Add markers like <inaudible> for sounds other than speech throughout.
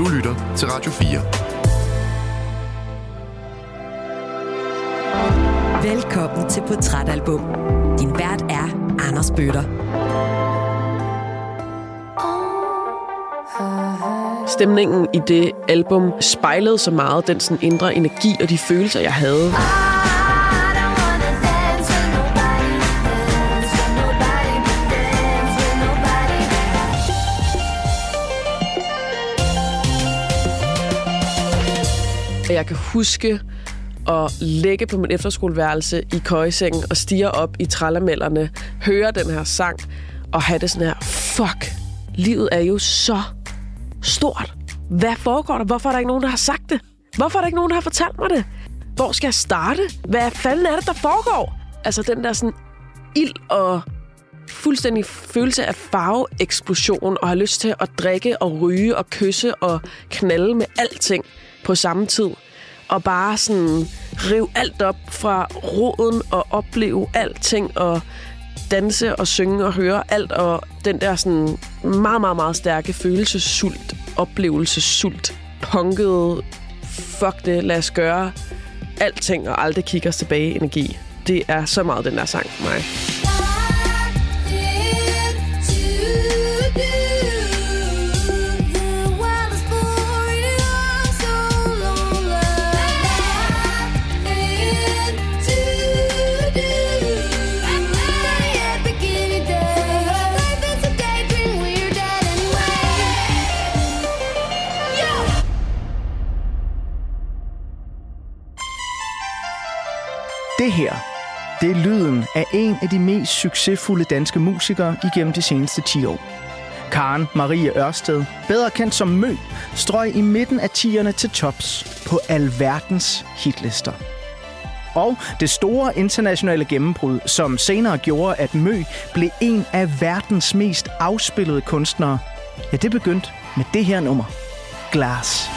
Du lytter til Radio 4. Velkommen til Portrætalbum. Din vært er Anders Bøtter. Stemningen i det album spejlede så meget den sådan indre energi og de følelser, jeg havde. Jeg kan huske at lægge på min efterskoleværelse i køjesengen og stige op i trallamellerne, høre den her sang og have det sådan her, fuck, livet er jo så stort. Hvad foregår der? Hvorfor er der ikke nogen, der har sagt det? Hvorfor er der ikke nogen, der har fortalt mig det? Hvor skal jeg starte? Hvad fanden er det, der foregår? Altså den der sådan ild og fuldstændig følelse af farveeksplosion og har lyst til at drikke og ryge og kysse og knalde med alting på samme tid. Og bare sådan rive alt op fra roden og opleve alting og danse og synge og høre alt, og den der sådan meget, meget, meget stærke følelsessult, oplevelsessult, punkede, fuck det, lad os gøre alting og aldrig kigge os tilbage energi. Det er så meget den der sang for mig. Det her, det er lyden af en af de mest succesfulde danske musikere igennem de seneste 10 år. Karen Marie Ørsted, bedre kendt som Mø, strøg i midten af 10'erne til tops på alverdens hitlister. Og det store internationale gennembrud, som senere gjorde, at Mø blev en af verdens mest afspillede kunstnere, ja, det begyndte med det her nummer. Glass.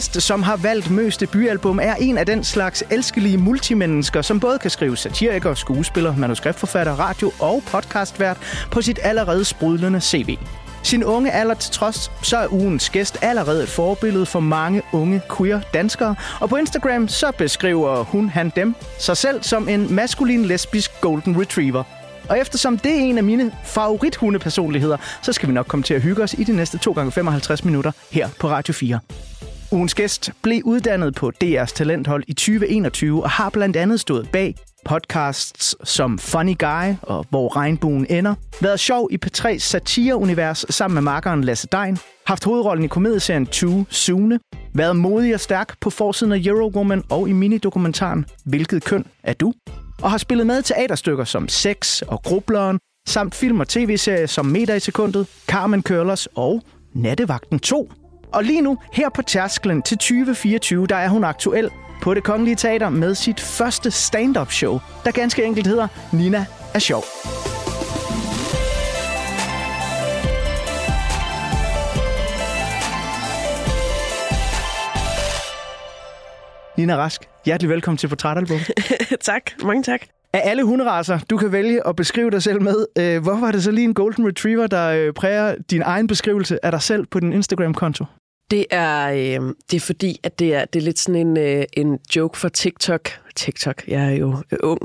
Gæst, som har valgt Møs debutalbum, er en af den slags elskelige multimennesker, som både kan skrive satiriker, skuespiller, manuskriptforfatter, radio- og podcastvært på sit allerede sprudlende CV. Sin unge alder til trods, så er ugens gæst allerede et forbillede for mange unge queer danskere. Og på Instagram, så beskriver hun, han dem, sig selv som en maskulin lesbisk golden retriever. Og eftersom det er en af mine favorithundepersonligheder, så skal vi nok komme til at hygge os i de næste 2x55 minutter her på Radio 4. Ugens gæst blev uddannet på DR's talenthold i 2021 og har blandt andet stået bag podcasts som Funny Guy og Hvor regnbuen ender, været sjov i P3's satireunivers sammen med markeren Lasse Dein, haft hovedrollen i komedieserien Too Sune, været modig og stærk på forsiden af Eurowoman og i minidokumentaren Hvilket køn er du? Og har spillet med i teaterstykker som Sex og Grubleren, samt film- og tv-serier som Meter i sekundet, Carmen Curlers og Nattevagten 2. Og lige nu, her på tærsklen til 2024, der er hun aktuel på det Kongelige Teater med sit første stand-up show, der ganske enkelt hedder Nina er sjov. Nina Rask, hjertelig velkommen til Portrætalbum. <laughs> tak, mange tak. Af alle hunderaser, du kan vælge at beskrive dig selv med, øh, hvorfor er det så lige en Golden Retriever, der øh, præger din egen beskrivelse af dig selv på din Instagram-konto? Det er, øh, det er fordi, at det er, det er lidt sådan en, øh, en joke for TikTok. TikTok, jeg er jo øh, ung,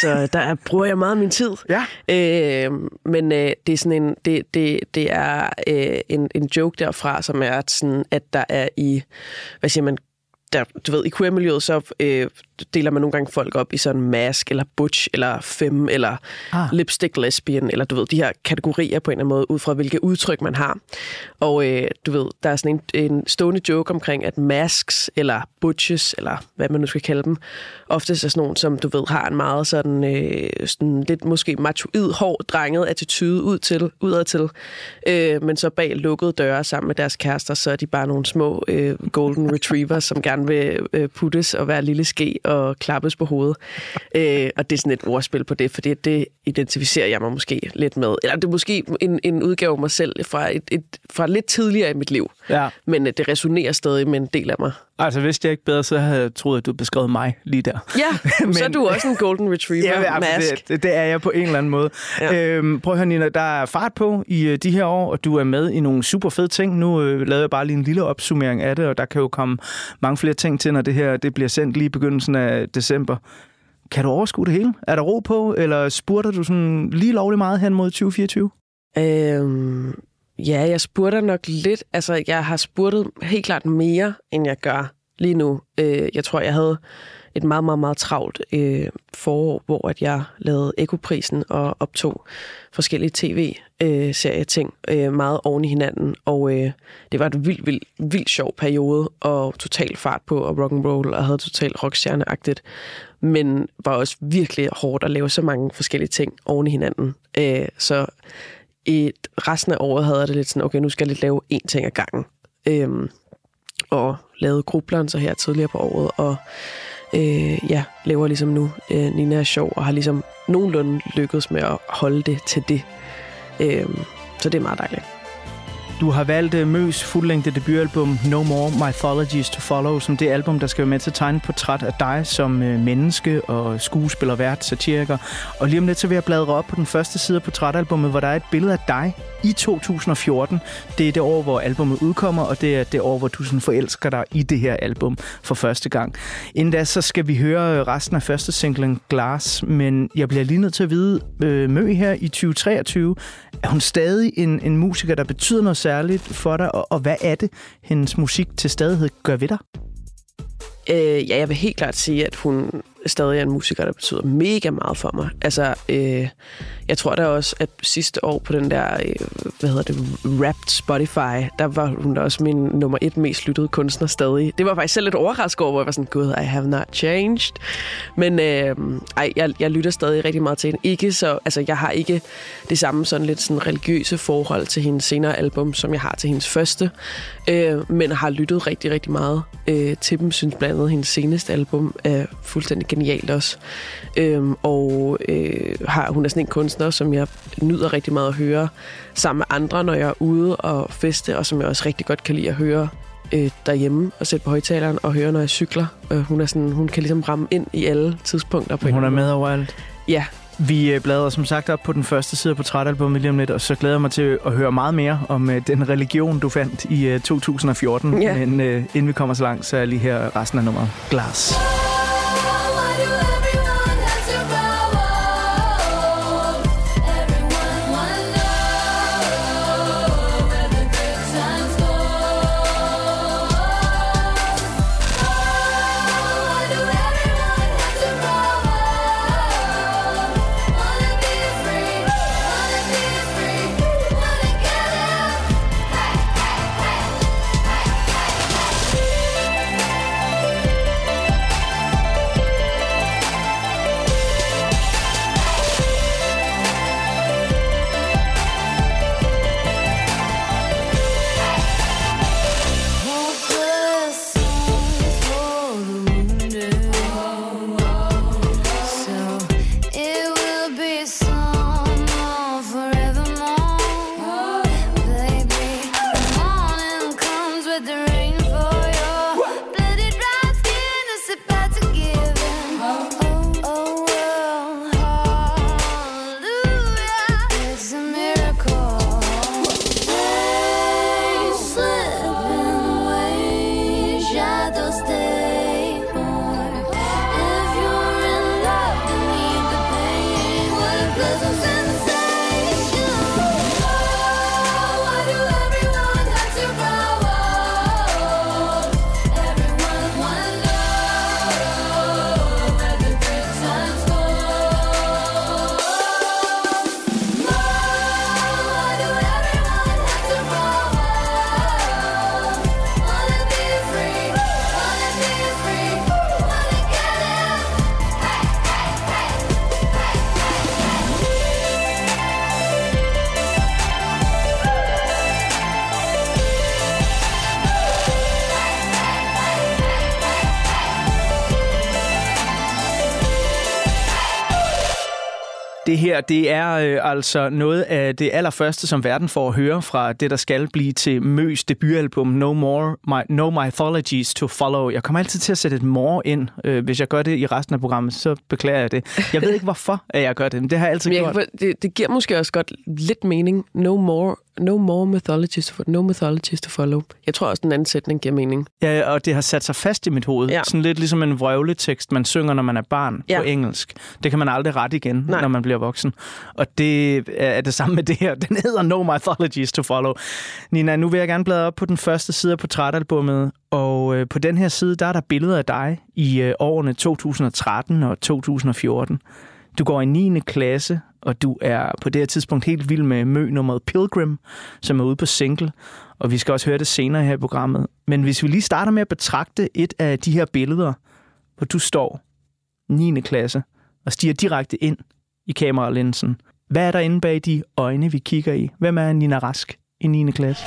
så der bruger jeg meget af min tid. Ja. Øh, men øh, det er sådan en, det, det, det er øh, en, en joke derfra, som er sådan, at der er i, hvad siger man, der, du ved, i queer-miljøet, så øh, deler man nogle gange folk op i sådan mask, eller butch, eller fem, eller ah. lipstick lesbian, eller du ved, de her kategorier på en eller anden måde, ud fra hvilke udtryk man har. Og øh, du ved, der er sådan en, en stående joke omkring, at masks, eller butches, eller hvad man nu skal kalde dem, oftest er sådan nogle, som du ved, har en meget sådan, øh, sådan lidt måske machoid, hård, drenget attitude ud til, udad til. Øh, men så bag lukkede døre sammen med deres kærester, så er de bare nogle små øh, golden retrievers, som gerne vil øh, puttes og være lille ske og klappes på hovedet. øh, og det er sådan et ordspil på det, for det, det identificerer jeg mig måske lidt med. Eller det er måske en, en udgave af mig selv fra, et, et, fra lidt tidligere i mit liv. Ja. Men øh, det resonerer stadig med en del af mig. Altså, hvis jeg ikke bedre, så havde jeg troet, at du beskrev mig lige der. Ja, Men, <laughs> så er du også en golden retriever ja, altså, det, det er jeg på en eller anden måde. Ja. Øhm, prøv at høre, Nina, der er fart på i øh, de her år, og du er med i nogle super fede ting. Nu øh, lavede jeg bare lige en lille opsummering af det, og der kan jo komme mange flere ting til, når det her det bliver sendt lige i begyndelsen af december. Kan du overskue det hele? Er der ro på, eller spurgte du sådan lige lovlig meget hen mod 2024? Øhm, Ja, jeg spurgte nok lidt. Altså, jeg har spurgt helt klart mere, end jeg gør lige nu. Øh, jeg tror, jeg havde et meget, meget, meget travlt øh, forår, hvor at jeg lavede Ekoprisen og optog forskellige tv-serieting øh, meget oven i hinanden. Og øh, det var et vildt, vildt, vildt sjov periode, og total fart på og rock and roll og havde totalt rockstjerneagtigt. Men var også virkelig hårdt at lave så mange forskellige ting oven i hinanden. Øh, så et, resten af året havde jeg det lidt sådan, okay, nu skal jeg lidt lave én ting ad gangen. Øhm, og lavede grubleren så her tidligere på året, og øh, ja, laver ligesom nu øh, Nina er sjov, og har ligesom nogenlunde lykkedes med at holde det til det. Øhm, så det er meget dejligt. Du har valgt øh, Møs fuldlængde debutalbum No More Mythologies to Follow, som det album, der skal være med til at tegne portræt af dig som øh, menneske og skuespiller, vært, satiriker. Og lige om lidt så vil jeg bladre op på den første side af portrætalbummet, hvor der er et billede af dig i 2014. Det er det år, hvor albumet udkommer, og det er det år, hvor du sådan forelsker dig i det her album for første gang. Inden da, så skal vi høre resten af første singlen Glass, men jeg bliver lige nødt til at vide, øh, Mø her i 2023, er hun stadig en, en musiker, der betyder noget særligt for dig, og, og hvad er det, hendes musik til stadighed gør ved dig? Øh, ja, jeg vil helt klart sige, at hun stadig er en musiker, der betyder mega meget for mig. Altså, øh, jeg tror da også, at sidste år på den der, øh, hvad hedder det, Wrapped Spotify, der var hun da også min nummer et mest lyttede kunstner stadig. Det var faktisk selv lidt overrasket over, hvor jeg var sådan, gud, I have not changed. Men øh, ej, jeg, jeg lytter stadig rigtig meget til hende. Ikke så, altså, jeg har ikke det samme sådan lidt sådan religiøse forhold til hendes senere album, som jeg har til hendes første, øh, men har lyttet rigtig, rigtig meget øh, til dem. Synes blandt andet, hendes seneste album er fuldstændig genialt også. Øhm, og øh, har, hun er sådan en kunstner, som jeg nyder rigtig meget at høre sammen med andre, når jeg er ude og feste, og som jeg også rigtig godt kan lide at høre øh, derhjemme og sætte på højtaleren og høre, når jeg cykler. Øh, hun, er sådan, hun kan ligesom ramme ind i alle tidspunkter. På hun er med overalt. Ja, vi øh, bladrer som sagt op på den første side af portrætalbummet lige om lidt, og så glæder jeg mig til at høre meget mere om uh, den religion, du fandt i uh, 2014. Ja. Men uh, inden vi kommer så langt, så er lige her resten af nummeret. Glas. Det her, det er øh, altså noget af det allerførste, som verden får at høre fra det, der skal blive til Møs debutalbum No More My, No Mythologies to Follow. Jeg kommer altid til at sætte et more ind. Øh, hvis jeg gør det i resten af programmet, så beklager jeg det. Jeg ved ikke, hvorfor at jeg gør det, men det har jeg altid Men gjort. jeg, kan- det, det giver måske også godt lidt mening. No more, no more mythologies to, no mythologies to follow. Jeg tror også, den anden sætning giver mening. Ja, og det har sat sig fast i mit hoved. Ja. Sådan lidt ligesom en vrøvletekst, man synger, når man er barn Ja. på engelsk. Det kan man aldrig rette igen, Nej. når man bliver voksen. Og det er det samme med det her. Den hedder No Mythologies to Follow. Nina, nu vil jeg gerne bladre op på den første side af portrætalbummet. Og øh, på den her side, der er der billeder af dig i øh, årene 2013 og 2014. Du går i 9. klasse, og du er på det her tidspunkt helt vild med mø-nummeret Pilgrim, som er ude på single. Og vi skal også høre det senere her i programmet. Men hvis vi lige starter med at betragte et af de her billeder, hvor du står 9. klasse og stiger direkte ind i kameralinsen. Hvad er der inde bag de øjne, vi kigger i? Hvem er Nina Rask i 9. klasse?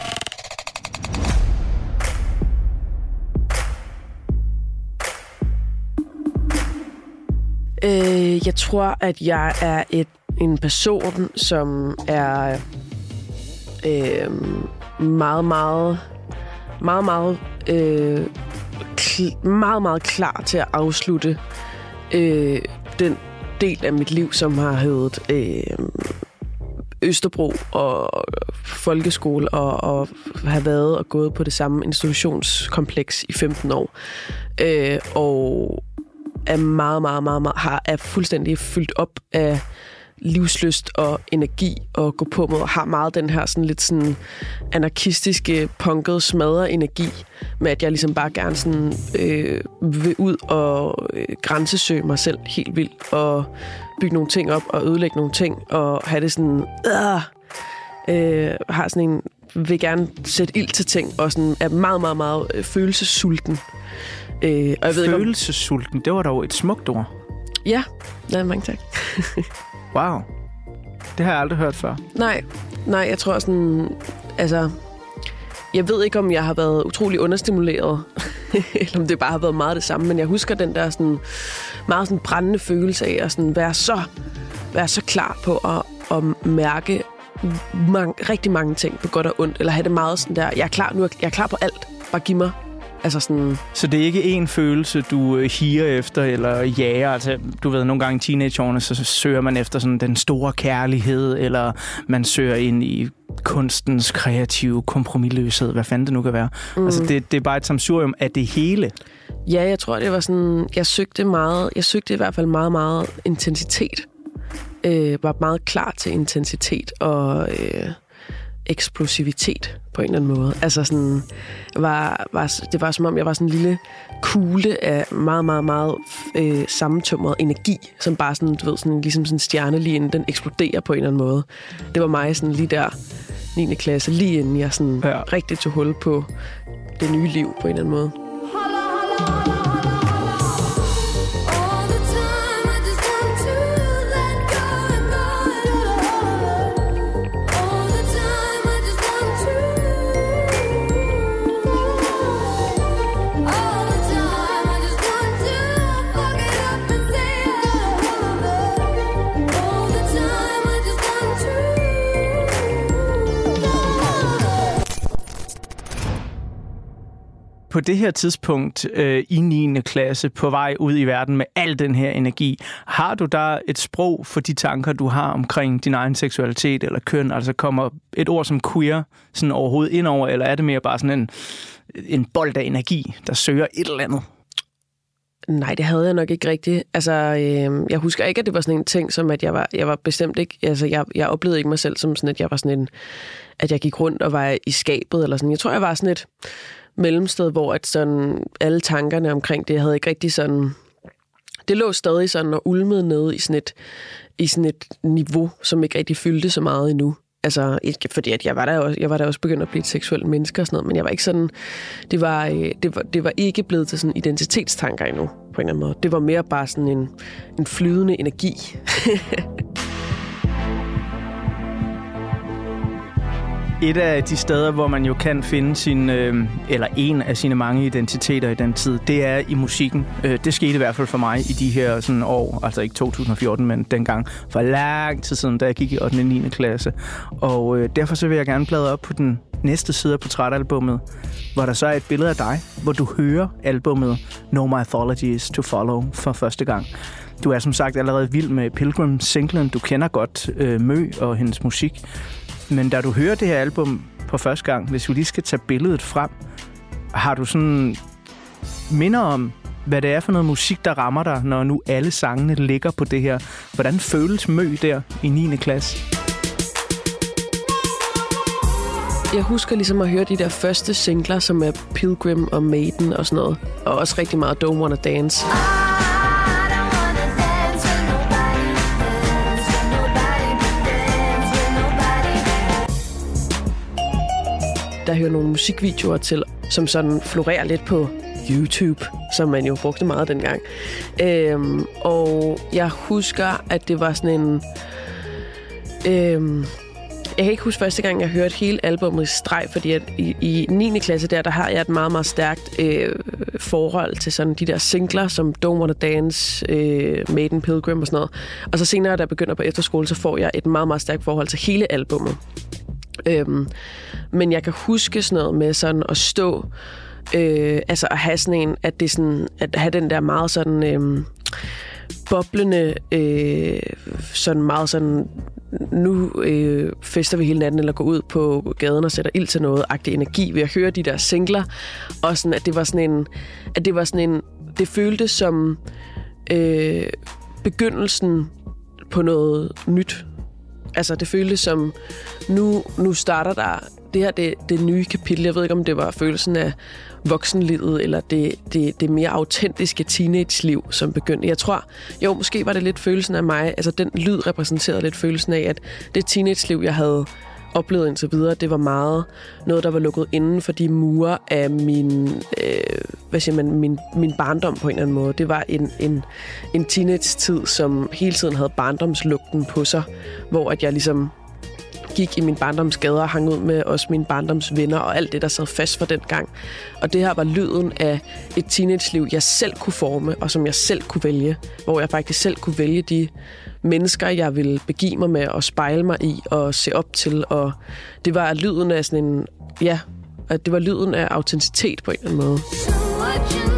Øh, jeg tror, at jeg er et, en person, som er øh, meget, meget, meget, meget, øh, kl- meget, meget klar til at afslutte øh, den del af mit liv, som har heddet øh, Østerbro og folkeskole og, og have været og gået på det samme institutionskompleks i 15 år. Øh, og er meget, meget, meget, meget har, er fuldstændig fyldt op af livsløst og energi og gå på med, og har meget den her sådan lidt sådan anarkistiske, punkede, smadre energi, med at jeg ligesom bare gerne sådan, øh, vil ud og øh, grænsesøge mig selv helt vildt, og bygge nogle ting op og ødelægge nogle ting, og have det sådan, øh, har sådan en, vil gerne sætte ild til ting, og sådan er meget, meget, meget øh, følelsessulten. Øh, og jeg ved ikke, om, det var dog et smukt ord. Ja, nej, mange tak. <laughs> Wow. Det har jeg aldrig hørt før. Nej, nej, jeg tror sådan, altså, jeg ved ikke, om jeg har været utrolig understimuleret, <laughs> eller om det bare har været meget det samme, men jeg husker den der sådan, meget sådan brændende følelse af at sådan være så, være så klar på at, at mærke mange, rigtig mange ting på godt og ondt, eller have det meget sådan der, jeg er klar nu, er- jeg er klar på alt, bare giv mig. Altså sådan, Så det er ikke én følelse, du øh, higer efter eller jager. Altså, du ved, nogle gange i teenageårene, så søger man efter sådan den store kærlighed, eller man søger ind i kunstens kreative kompromilløshed, hvad fanden det nu kan være. Mm. Altså, det, det er bare et samsurium af det hele. Ja, jeg tror, det var sådan... Jeg søgte meget... Jeg søgte i hvert fald meget, meget intensitet. Øh, var meget klar til intensitet og øh, eksplosivitet på en eller anden måde. Altså sådan... Var, var, det var som om, jeg var sådan en lille kugle af meget, meget, meget øh, sammentømret energi, som bare sådan, du ved, sådan, ligesom sådan en stjerne lige inden den eksploderer på en eller anden måde. Det var mig sådan lige der 9. klasse, lige inden jeg sådan Ja. rigtig tog hul på det nye liv på en eller anden måde. All På det her tidspunkt øh, i 9. klasse, på vej ud i verden med al den her energi, har du der et sprog for de tanker, du har omkring din egen seksualitet eller køn? Altså kommer et ord som queer sådan overhovedet ind over, eller er det mere bare sådan en, en bold af energi, der søger et eller andet? Nej, det havde jeg nok ikke rigtigt. Altså, øh, jeg husker ikke, at det var sådan en ting, som at jeg var, jeg var bestemt ikke... Altså, jeg, jeg oplevede ikke mig selv som sådan, at jeg var sådan en... At jeg gik rundt og var i skabet eller sådan. Jeg tror, jeg var sådan et mellemsted, hvor at sådan alle tankerne omkring det, jeg havde ikke rigtig sådan... Det lå stadig sådan og ulmede nede i sådan et, i sådan et niveau, som ikke rigtig fyldte så meget endnu. Altså, ikke fordi at jeg var der også, jeg var der også begyndt at blive et seksuelt menneske og sådan noget, men jeg var ikke sådan, det var, øh, det var, det var ikke blevet til sådan identitetstanker endnu, på en eller anden måde. Det var mere bare sådan en, en flydende energi. <laughs> Et af de steder, hvor man jo kan finde sin, øh, eller en af sine mange identiteter i den tid, det er i musikken. Øh, det skete i hvert fald for mig i de her sådan, år, altså ikke 2014, men dengang for lang tid siden, da jeg gik i 8. og 9. klasse. Og øh, derfor så vil jeg gerne bladre op på den næste side af portrætalbummet, hvor der så er et billede af dig, hvor du hører albummet No Mythology is to Follow for første gang. Du er som sagt allerede vild med Pilgrim singlen. Du kender godt øh, Mø og hendes musik. Men da du hører det her album på første gang, hvis vi lige skal tage billedet frem, har du sådan minder om, hvad det er for noget musik, der rammer dig, når nu alle sangene ligger på det her. Hvordan føles Mø der i 9. klasse? Jeg husker ligesom at høre de der første singler, som er Pilgrim og Maiden og sådan noget. Og også rigtig meget Don't Wanna Dance. Der hører nogle musikvideoer til, som sådan florerer lidt på YouTube, som man jo brugte meget dengang. Øhm, og jeg husker, at det var sådan en... Øhm, jeg kan ikke huske første gang, jeg hørte hele albummet i streg, fordi at i, i 9. klasse der, der har jeg et meget, meget stærkt øh, forhold til sådan de der singler, som Don't Wanna Dance, øh, Maiden Pilgrim og sådan noget. Og så senere, da jeg begynder på efterskole, så får jeg et meget, meget stærkt forhold til hele albummet. Øhm, men jeg kan huske sådan noget med sådan at stå, øh, altså at have sådan en, at det sådan, at have den der meget sådan øh, boblende, øh, sådan meget sådan, nu øh, fester vi hele natten, eller går ud på gaden og sætter ild til noget, agtig energi ved at høre de der singler, og sådan, at det var sådan en, at det var sådan en, det føltes som øh, begyndelsen på noget nyt. Altså, det føltes som, nu, nu starter der, det her det, det nye kapitel. Jeg ved ikke, om det var følelsen af voksenlivet, eller det, det, det mere autentiske teenage-liv, som begyndte. Jeg tror, jo, måske var det lidt følelsen af mig, altså den lyd repræsenterede lidt følelsen af, at det teenage-liv, jeg havde oplevet indtil videre, det var meget noget, der var lukket inden for de mure af min, øh, hvad siger man, min, min barndom på en eller anden måde. Det var en, en, en teenage-tid, som hele tiden havde barndomslugten på sig, hvor at jeg ligesom gik i min barndomsgader og hang ud med også mine barndomsvenner og alt det, der sad fast for den gang. Og det her var lyden af et teenage-liv, jeg selv kunne forme, og som jeg selv kunne vælge. Hvor jeg faktisk selv kunne vælge de mennesker, jeg ville begive mig med og spejle mig i og se op til. Og det var lyden af sådan en, ja, at det var lyden af autenticitet på en eller anden måde. So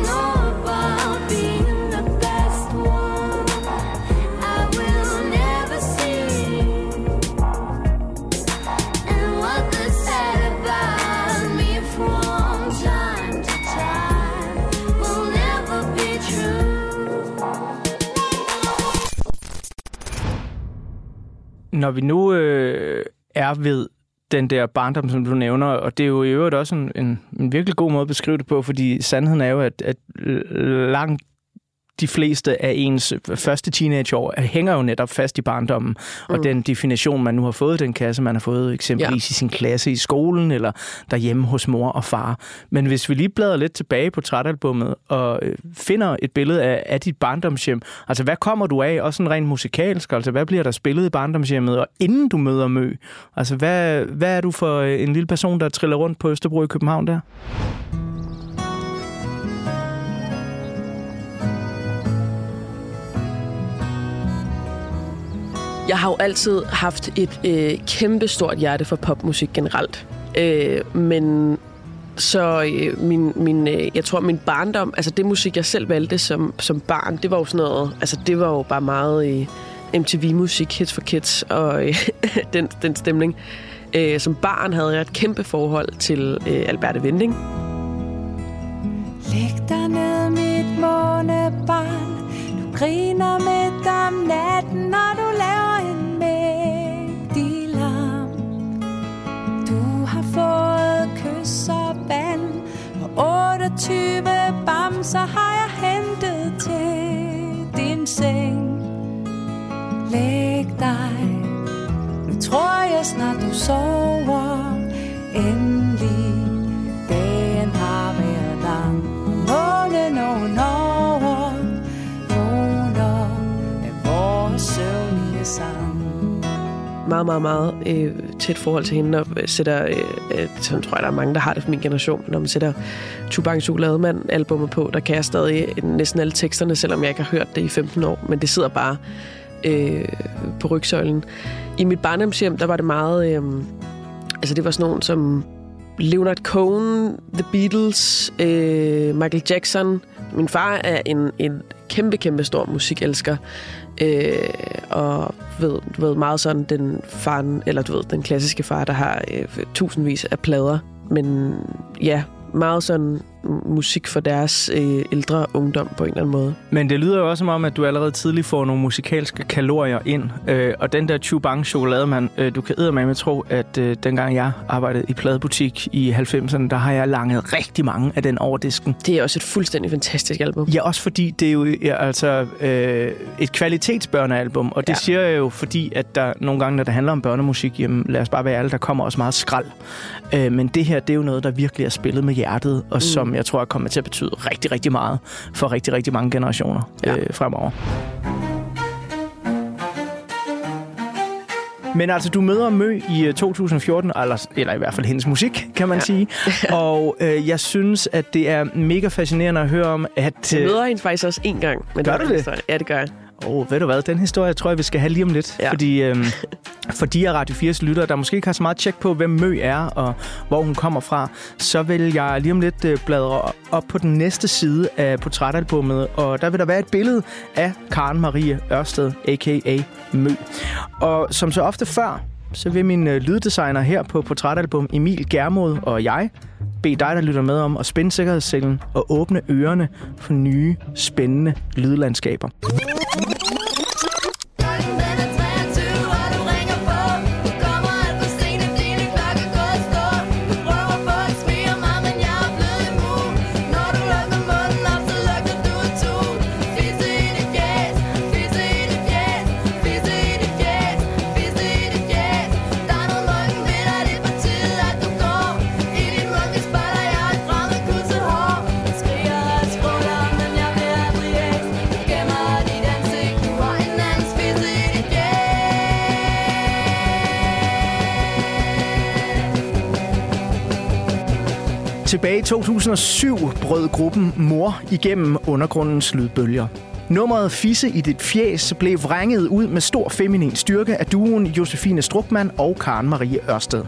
Når vi nu øh, er ved den der barndom, som du nævner, og det er jo i øvrigt også en, en, en virkelig god måde at beskrive det på, fordi sandheden er jo, at, at langt de fleste af ens første teenageår hænger jo netop fast i barndommen. Mm. Og den definition, man nu har fået, den kasse, man har fået eksempelvis ja. i sin klasse i skolen, eller derhjemme hos mor og far. Men hvis vi lige bladrer lidt tilbage på trætalbummet, og øh, finder et billede af, af dit barndomshjem, altså hvad kommer du af, også sådan rent musikalsk, altså hvad bliver der spillet i barndomshjemmet, og inden du møder Mø, altså hvad, hvad er du for øh, en lille person, der triller rundt på Østerbro i København der? Jeg har jo altid haft et øh, kæmpe stort hjerte for popmusik generelt. Øh, men så øh, min, min, øh, jeg tror, min barndom, altså det musik, jeg selv valgte som, som barn, det var jo sådan noget, altså det var jo bare meget øh, MTV-musik, Hits for Kids og øh, <laughs> den, den stemning. Øh, som barn havde jeg et kæmpe forhold til øh, Alberte Vending. Læg dig ned, mit månebarn. Du griner med om natten, når du og 28 bamser har jeg hentet til din seng. Læg dig, nu tror jeg snart du sover endelig. Dagen har været lang, månen ovenover vågner af vores søvnige sang meget, meget, meget øh, tæt forhold til hende, og sætter, øh, øh sådan tror jeg, der er mange, der har det fra min generation, når man sætter Tubang Chokolademand-albummet på, der kan jeg stadig øh, næsten alle teksterne, selvom jeg ikke har hørt det i 15 år, men det sidder bare øh, på rygsøjlen. I mit barndomshjem, der var det meget... Øh, altså, det var sådan nogen som Leonard Cohen, The Beatles, øh, Michael Jackson. Min far er en, en kæmpe, kæmpe stor musikelsker. Øh, og ved, du ved, meget sådan den faren, eller du ved, den klassiske far, der har øh, tusindvis af plader. Men ja, meget sådan musik for deres øh, ældre ungdom på en eller anden måde. Men det lyder jo også som om, at du allerede tidligt får nogle musikalske kalorier ind. Øh, og den der Chubang chokolademand, øh, du kan med tro, at øh, dengang jeg arbejdede i pladebutik i 90'erne, der har jeg langet rigtig mange af den over disken. Det er også et fuldstændig fantastisk album. Ja, også fordi det er jo ja, altså øh, et kvalitetsbørnealbum, og det Ja. siger jeg jo, fordi at der nogle gange, når det handler om børnemusik, jamen lad os bare være ærlige, der kommer også meget skrald. Øh, men det her, det er jo noget, der virkelig er spillet med hjertet, og mm. som jeg tror kommer til at betyde rigtig, rigtig meget for rigtig, rigtig mange generationer Ja. øh, fremover. Men altså, du møder Mø i øh, 2014, eller, eller i hvert fald hendes musik, kan man ja. sige. <laughs> Og øh, jeg synes, at det er mega fascinerende at høre om, at... Jeg øh, møder hende faktisk også en gang. Men Gør var du det? historie. Ja, det gør jeg. Oh, ved du hvad? Den historie tror jeg, vi skal have lige om lidt. Ja. Fordi øhm, for de af Radio 4's lyttere, der måske ikke har så meget tjek på, hvem Mø er og hvor hun kommer fra, så vil jeg lige om lidt øh, bladre op på den næste side af portrætalbummet, og der vil der være et billede af Karen Marie Ørsted, a.k.a. Mø. Og som så ofte før, så vil min øh, lyddesigner her på portrætalbum, Emil Germod og jeg, bede dig, der lytter med om at spænde sikkerhedscellen og åbne ørerne for nye, spændende lydlandskaber. Tilbage i 2007 brød gruppen Mor igennem undergrundens lydbølger. Nummeret Fisse i dit fjæs blev vrænget ud med stor feminin styrke af duoen Josefine Strukman og Karen Marie Ørsted.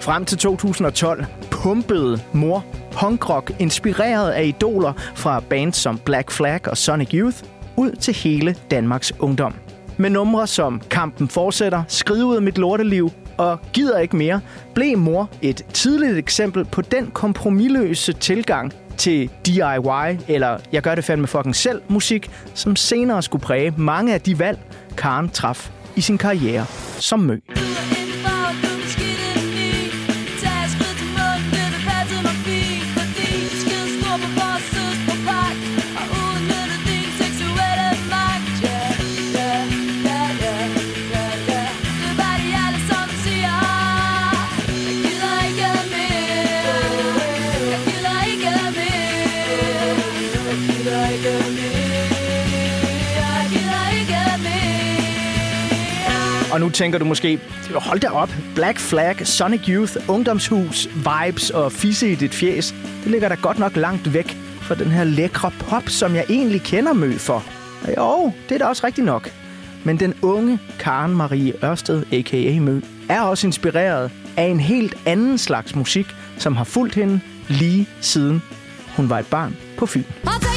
Frem til 2012 pumpede Mor punkrock inspireret af idoler fra bands som Black Flag og Sonic Youth ud til hele Danmarks ungdom. Med numre som Kampen fortsætter, Skrid ud af mit lorteliv og Gider ikke mere, blev mor et tidligt eksempel på den kompromilløse tilgang til DIY, eller jeg gør det fandme fucking selv, musik, som senere skulle præge mange af de valg, Karen traf i sin karriere som mø. Og nu tænker du måske, hold da op, Black Flag, Sonic Youth, Ungdomshus, Vibes og Fisse i dit fjes. Det ligger da godt nok langt væk fra den her lækre pop, som jeg egentlig kender Mø for. Jo, det er da også rigtigt nok. Men den unge Karen Marie Ørsted, a.k.a. Mø, er også inspireret af en helt anden slags musik, som har fulgt hende lige siden hun var et barn på Fyn. I'll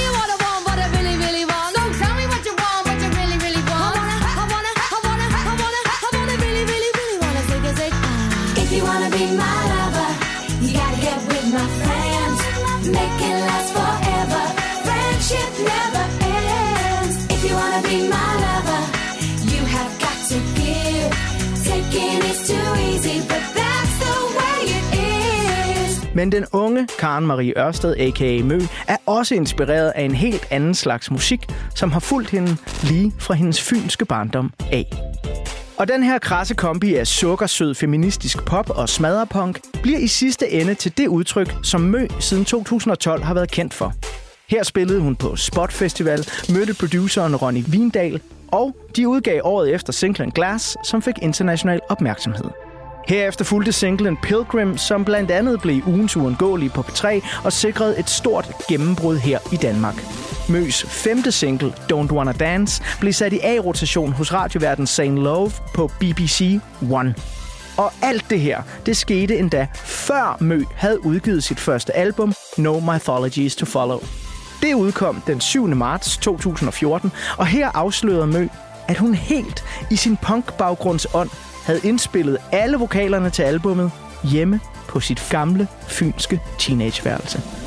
Men den unge Karen Marie Ørsted, a.k.a. Mø, er også inspireret af en helt anden slags musik, som har fulgt hende lige fra hendes fynske barndom af. Og den her krasse kombi af sukkersød feministisk pop og smadrepunk bliver i sidste ende til det udtryk, som Mø siden 2012 har været kendt for. Her spillede hun på Spot Festival, mødte produceren Ronny Vindal Og de udgav året efter singlen Glass, som fik international opmærksomhed. Herefter fulgte singlen Pilgrim, som blandt andet blev ugens uundgåelige på P3 og sikrede et stort gennembrud her i Danmark. Møs femte single, Don't Wanna Dance, blev sat i A-rotation hos radioverden Saint Love på BBC One. Og alt det her, det skete endda før Mø havde udgivet sit første album, No Mythologies to Follow. Det udkom den 7. marts 2014, og her afslørede Mø, at hun helt i sin punk-baggrundsånd havde indspillet alle vokalerne til albummet hjemme på sit gamle fynske teenageværelse.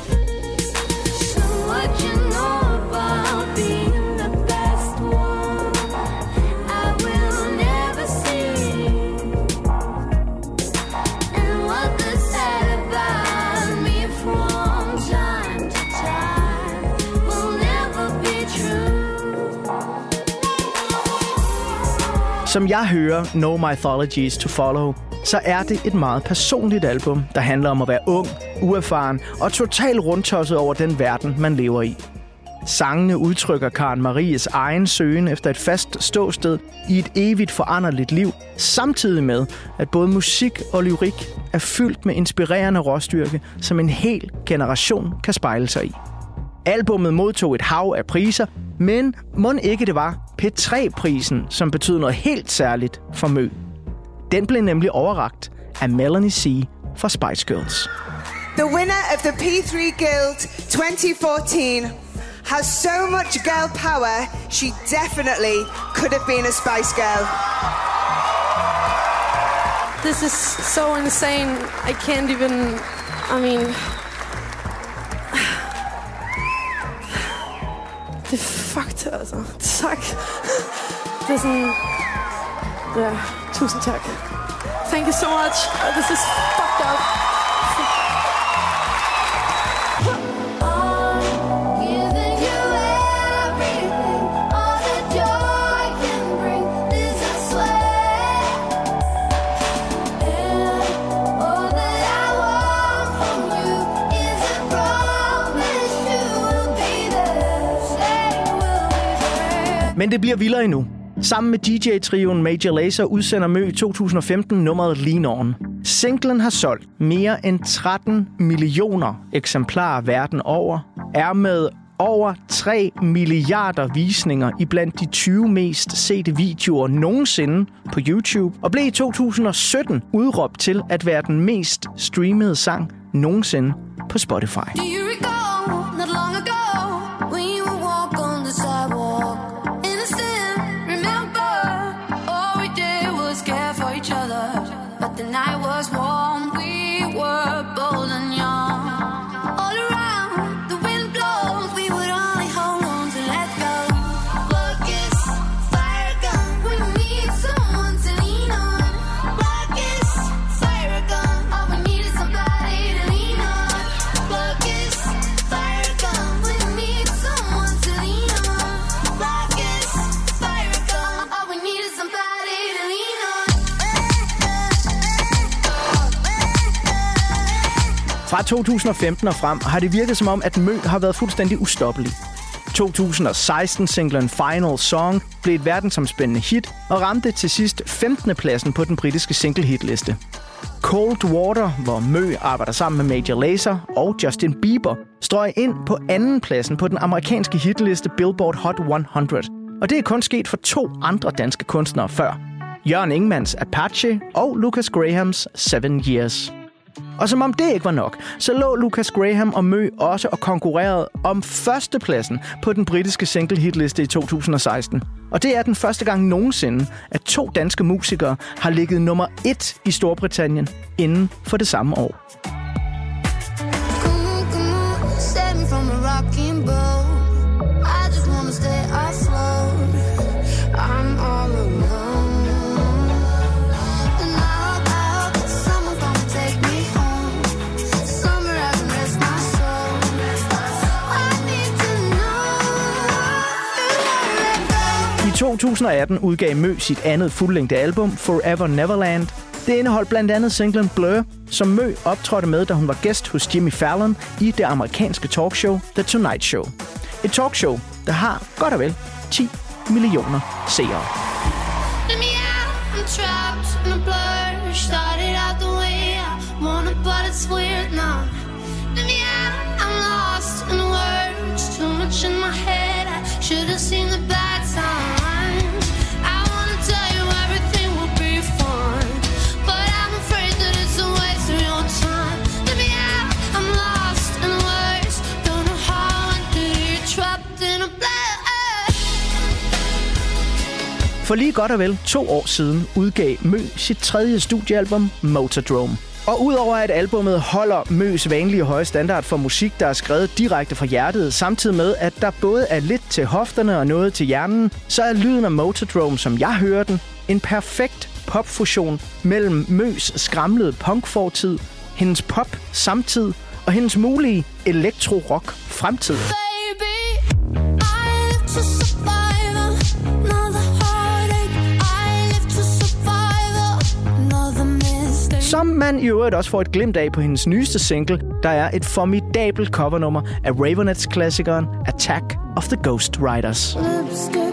Som jeg hører No Mythologies to Follow, så er det et meget personligt album, der handler om at være ung, uerfaren og totalt rundtosset over den verden, man lever i. Sangene udtrykker Karen Maries egen søgen efter et fast ståsted i et evigt foranderligt liv, samtidig med, at både musik og lyrik er fyldt med inspirerende råstyrke, som en hel generation kan spejle sig i. Albummet modtog et hav af priser, men må ikke det var P3-prisen, som betød noget helt særligt for Mø. Den blev nemlig overragt af Melanie C. fra Spice Girls. The winner of the P3 Guild 2014 has so much girl power, she definitely could have been a Spice Girl. This is so insane. I can't even. I mean. Det er fucked, altså. Tak. Det er sådan... Ja, tusind tak. Thank you so much. This is fucked up. Men det bliver vildere endnu. Sammen med DJ-trioen Major Lazer udsender Mø 2015 nummeret Lean On. Singlen har solgt mere end 13 millioner eksemplarer verden over, er med over 3 milliarder visninger i blandt de 20 mest sete videoer nogensinde på YouTube, og blev i 2017 udråbt til at være den mest streamede sang nogensinde på Spotify. Fra 2015 og frem har det virket som om, at Mø har været fuldstændig ustoppelig. 2016-singlen Final Song blev et verdensomspændende hit og ramte til sidst 15. pladsen på den britiske single-hitliste. Cold Water, hvor Mø arbejder sammen med Major Lazer og Justin Bieber, strøg ind på anden pladsen på den amerikanske hitliste Billboard Hot 100. Og det er kun sket for to andre danske kunstnere før. Jørgen Ingmans Apache og Lucas Grahams Seven Years. Og som om det ikke var nok, så lå Lucas Graham og Mø også og konkurrerede om førstepladsen på den britiske single-hitliste i 2016. Og det er den første gang nogensinde, at to danske musikere har ligget nummer et i Storbritannien inden for det samme år. Come on, come on, 2018 udgav Mø sit andet fuldlængde album, Forever Neverland. Det indeholdt blandt andet singlen Blur, som Mø optrådte med, da hun var gæst hos Jimmy Fallon i det amerikanske talkshow The Tonight Show. Et talkshow, der har godt og vel 10 millioner seere. Let me out, I'm trapped in a blur. For lige godt og vel to år siden udgav Mø sit tredje studiealbum, Motordrome. Og udover at albummet holder Møs vanlige høje standard for musik, der er skrevet direkte fra hjertet, samtidig med, at der både er lidt til hofterne og noget til hjernen, så er lyden af Motordrome, som jeg hører den, en perfekt popfusion mellem Møs skramlede punkfortid, hendes pop samtid og hendes mulige elektro-rock fremtid. Som man i øvrigt også får et glimt af på hendes nyeste single, der er et formidabelt covernummer af Ravenets-klassikeren Attack of the Ghost Riders. Lipstick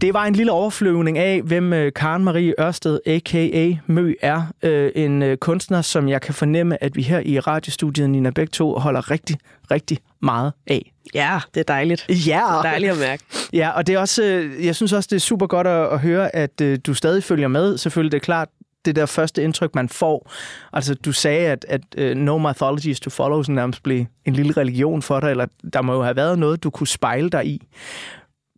Det var en lille overflyvning af, hvem øh, Karen Marie Ørsted, a.k.a. Mø, er. Øh, En øh, kunstner, som jeg kan fornemme, at vi her i radiostudiet, Nina Bæk to, holder rigtig, rigtig meget af. Ja, det er dejligt. Ja, Dejligt at mærke. Ja, og det er også, jeg synes også, det er super godt at, at høre, at du stadig følger med. Selvfølgelig, det er klart, det der første indtryk, man får. Altså, du sagde, at, at uh, no mythologies to follow sådan nærmest blev en lille religion for dig, eller der må jo have været noget, du kunne spejle dig i.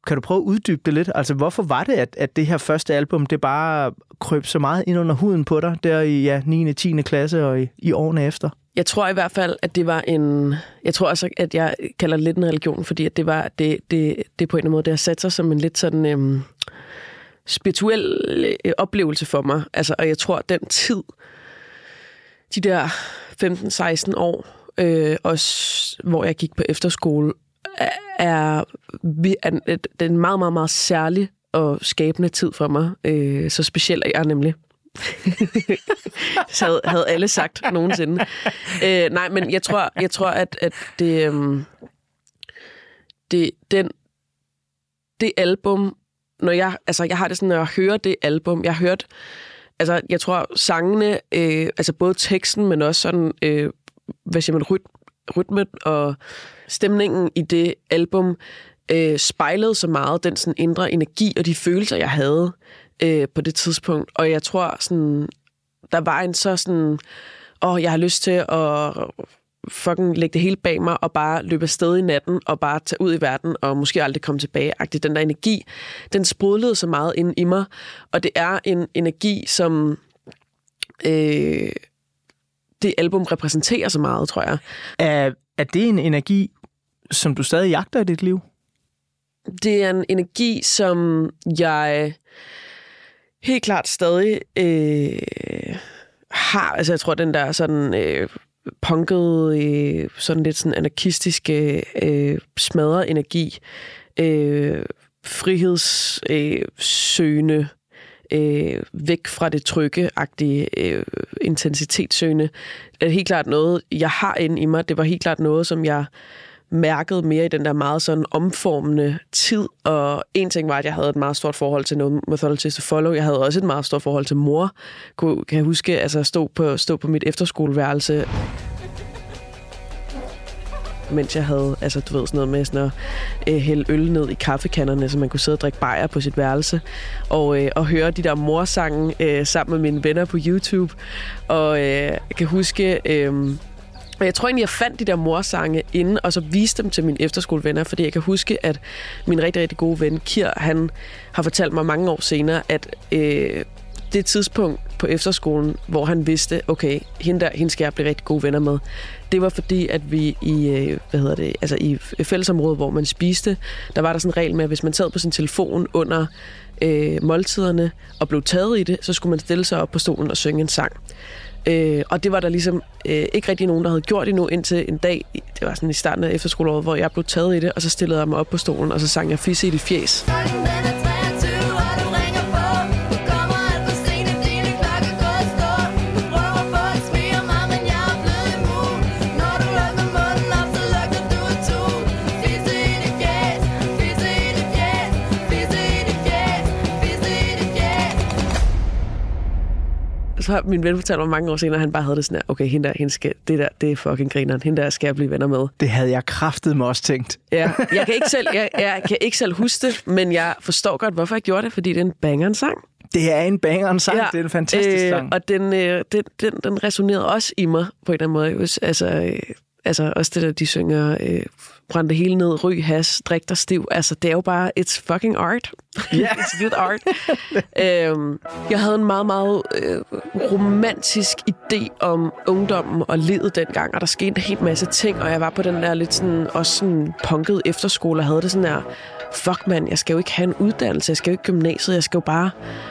Kan du prøve at uddybe det lidt? Altså, hvorfor var det, at, at det her første album, det bare krøb så meget ind under huden på dig, der i ja, 9. og 10. klasse og i, i årene efter? Jeg tror i hvert fald, at det var en... Jeg tror også, at jeg kalder det lidt en religion, fordi at det var det, det, det på en eller anden måde, det har sat sig som en lidt sådan øhm, spirituel øh, oplevelse for mig. Altså, og jeg tror, at den tid, de der 15-16 år, øh, også hvor jeg gik på efterskole, er, er, det er en meget, meget, meget særlig og skabende tid for mig. Øh, så speciel er jeg nemlig. så havde, havde alle sagt nogensinde. Øh, nej, men jeg tror, jeg tror at, at det, øhm, det, den, det album, når jeg, altså jeg har det sådan, når jeg hører det album, jeg har hørt, altså jeg tror sangene, øh, altså både teksten, men også sådan, øh, hvad siger man, ryt, rytmen og stemningen i det album, øh, spejlede så meget den sådan indre energi og de følelser, jeg havde øh, på det tidspunkt. Og jeg tror sådan, der var en så sådan, åh, jeg har lyst til at fucking lægge det hele bag mig og bare løbe afsted i natten og bare tage ud i verden og måske aldrig komme tilbage. -agtigt. Den der energi, den sprudlede så meget ind i mig, og det er en energi, som øh, det album repræsenterer så meget, tror jeg. Er, er det en energi, som du stadig jagter i dit liv? det er en energi, som jeg helt klart stadig øh, har. Altså, jeg tror, den der sådan øh, punkede, øh, sådan lidt sådan anarkistiske, øh, smadret energi, øh, frihedssøgende, øh, søgende, øh, væk fra det trygge-agtige, øh, intensitetssøgende, er helt klart noget, jeg har inde i mig. Det var helt klart noget, som jeg mærket mere i den der meget sådan omformende tid. Og en ting var, at jeg havde et meget stort forhold til No Mythologies to Follow. Jeg havde også et meget stort forhold til mor. Kan jeg huske, altså stå på, stå på mit efterskoleværelse mens jeg havde, altså du ved, sådan noget med sådan at øh, hælde øl ned i kaffekanderne, så man kunne sidde og drikke bajer på sit værelse, og, øh, og høre de der morsange øh, sammen med mine venner på YouTube. Og øh, jeg kan huske, øh, og jeg tror egentlig, jeg fandt de der morsange inden, og så viste dem til mine efterskolevenner, fordi jeg kan huske, at min rigtig, rigtig gode ven, Kir, han har fortalt mig mange år senere, at øh, det tidspunkt på efterskolen, hvor han vidste, okay, hende der, hende skal jeg blive rigtig gode venner med, det var fordi, at vi i, øh, hvad hedder det, altså i fællesområdet, hvor man spiste, der var der sådan en regel med, at hvis man sad på sin telefon under øh, måltiderne og blev taget i det, så skulle man stille sig op på stolen og synge en sang. Øh, og det var der ligesom øh, ikke rigtig nogen, der havde gjort endnu, indtil en dag, det var sådan i starten af efterskoleåret, hvor jeg blev taget i det, og så stillede jeg mig op på stolen, og så sang jeg fisse i det fjes. Klokken Har min ven fortalt mig mange år senere, at han bare havde det sådan her, okay, hende der, hende skal, det der, det er fucking grineren. Hende der skal jeg blive venner med. Det havde jeg kraftet mig også tænkt. Ja, <laughs> jeg kan ikke selv, jeg, jeg kan ikke selv huske det, men jeg forstår godt, hvorfor jeg gjorde det, fordi det er en banger sang. Det er en banger en sang. Ja. Det er en fantastisk øh, sang. Og den, øh, den, den, den resonerede også i mig på en eller anden måde. Altså, øh, altså også det der, de synger, øh, brænd det hele ned, ryg, has, drik dig stiv. Altså, det er jo bare, it's fucking art. Ja. <laughs> it's good art. øhm, jeg havde en meget, meget øh, romantisk idé om ungdommen og livet dengang, og der skete en hel masse ting, og jeg var på den der lidt sådan, også sådan punket efterskole, og havde det sådan der, fuck mand, jeg skal jo ikke have en uddannelse, jeg skal jo ikke gymnasiet, jeg skal jo bare,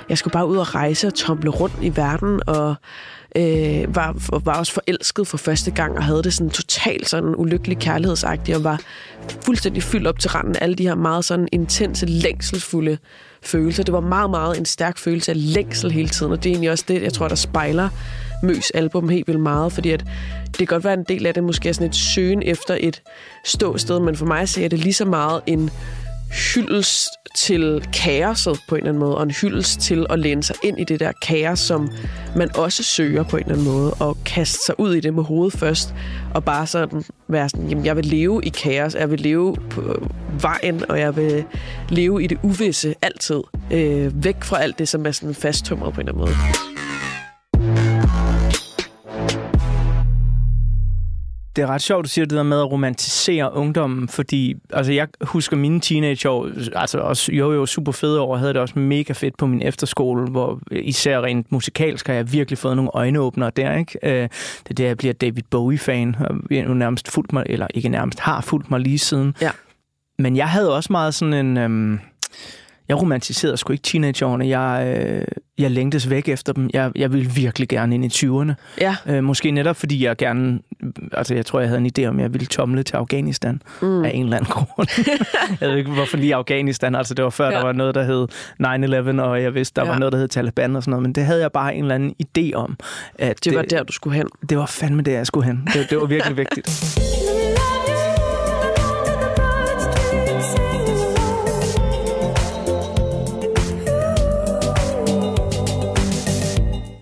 jeg skal jo bare ud og rejse og tomle rundt i verden, og øh, var, var også forelsket for første gang, og havde det sådan totalt sådan ulykkelig kærlighedsagtigt, og var fuldstændig fyldt op til randen af alle de her meget sådan intense, længselsfulde følelser. Det var meget, meget en stærk følelse af længsel hele tiden, og det er egentlig også det, jeg tror, der spejler Møs album helt vildt meget, fordi at det kan godt være en del af det måske er sådan et søgen efter et ståsted, men for mig ser det lige så meget en hyldest til kaoset på en eller anden måde, og en hyldest til at læne sig ind i det der kaos, som man også søger på en eller anden måde, og kaste sig ud i det med hovedet først, og bare sådan være sådan, jamen jeg vil leve i kaos, jeg vil leve på øh, vejen, og jeg vil leve i det uvisse altid, øh, væk fra alt det, som er sådan fasttømret på en eller anden måde. Det er ret sjovt, du siger det der med at romantisere ungdommen, fordi altså, jeg husker mine teenageår, altså også jo jo super fede år, havde det også mega fedt på min efterskole, hvor især rent musikalsk har jeg virkelig fået nogle øjenåbnere der, ikke? Øh, Det er der, jeg bliver David Bowie-fan, og jeg nu nærmest fulgt mig, eller ikke nærmest, har fulgt mig lige siden. Ja. Men jeg havde også meget sådan en... Øhm, jeg romantiserede sgu ikke teenageårene. Jeg, øh, jeg længtes væk efter dem. Jeg, jeg ville virkelig gerne ind i 20'erne. Ja, Øh, måske netop fordi jeg gerne... Altså, jeg tror, jeg havde en idé om, at jeg ville tomle til Afghanistan mm. af en eller anden grund. <laughs> jeg ved ikke, hvorfor lige Afghanistan. Altså, det var før, ja. Der var noget, der hed 9-11, og jeg vidste, der ja. var noget, der hed Taliban og sådan noget. Men det havde jeg bare en eller anden idé om. At det var der, du skulle hen. det var fandme der, jeg skulle hen. Det, det var virkelig vigtigt. <laughs>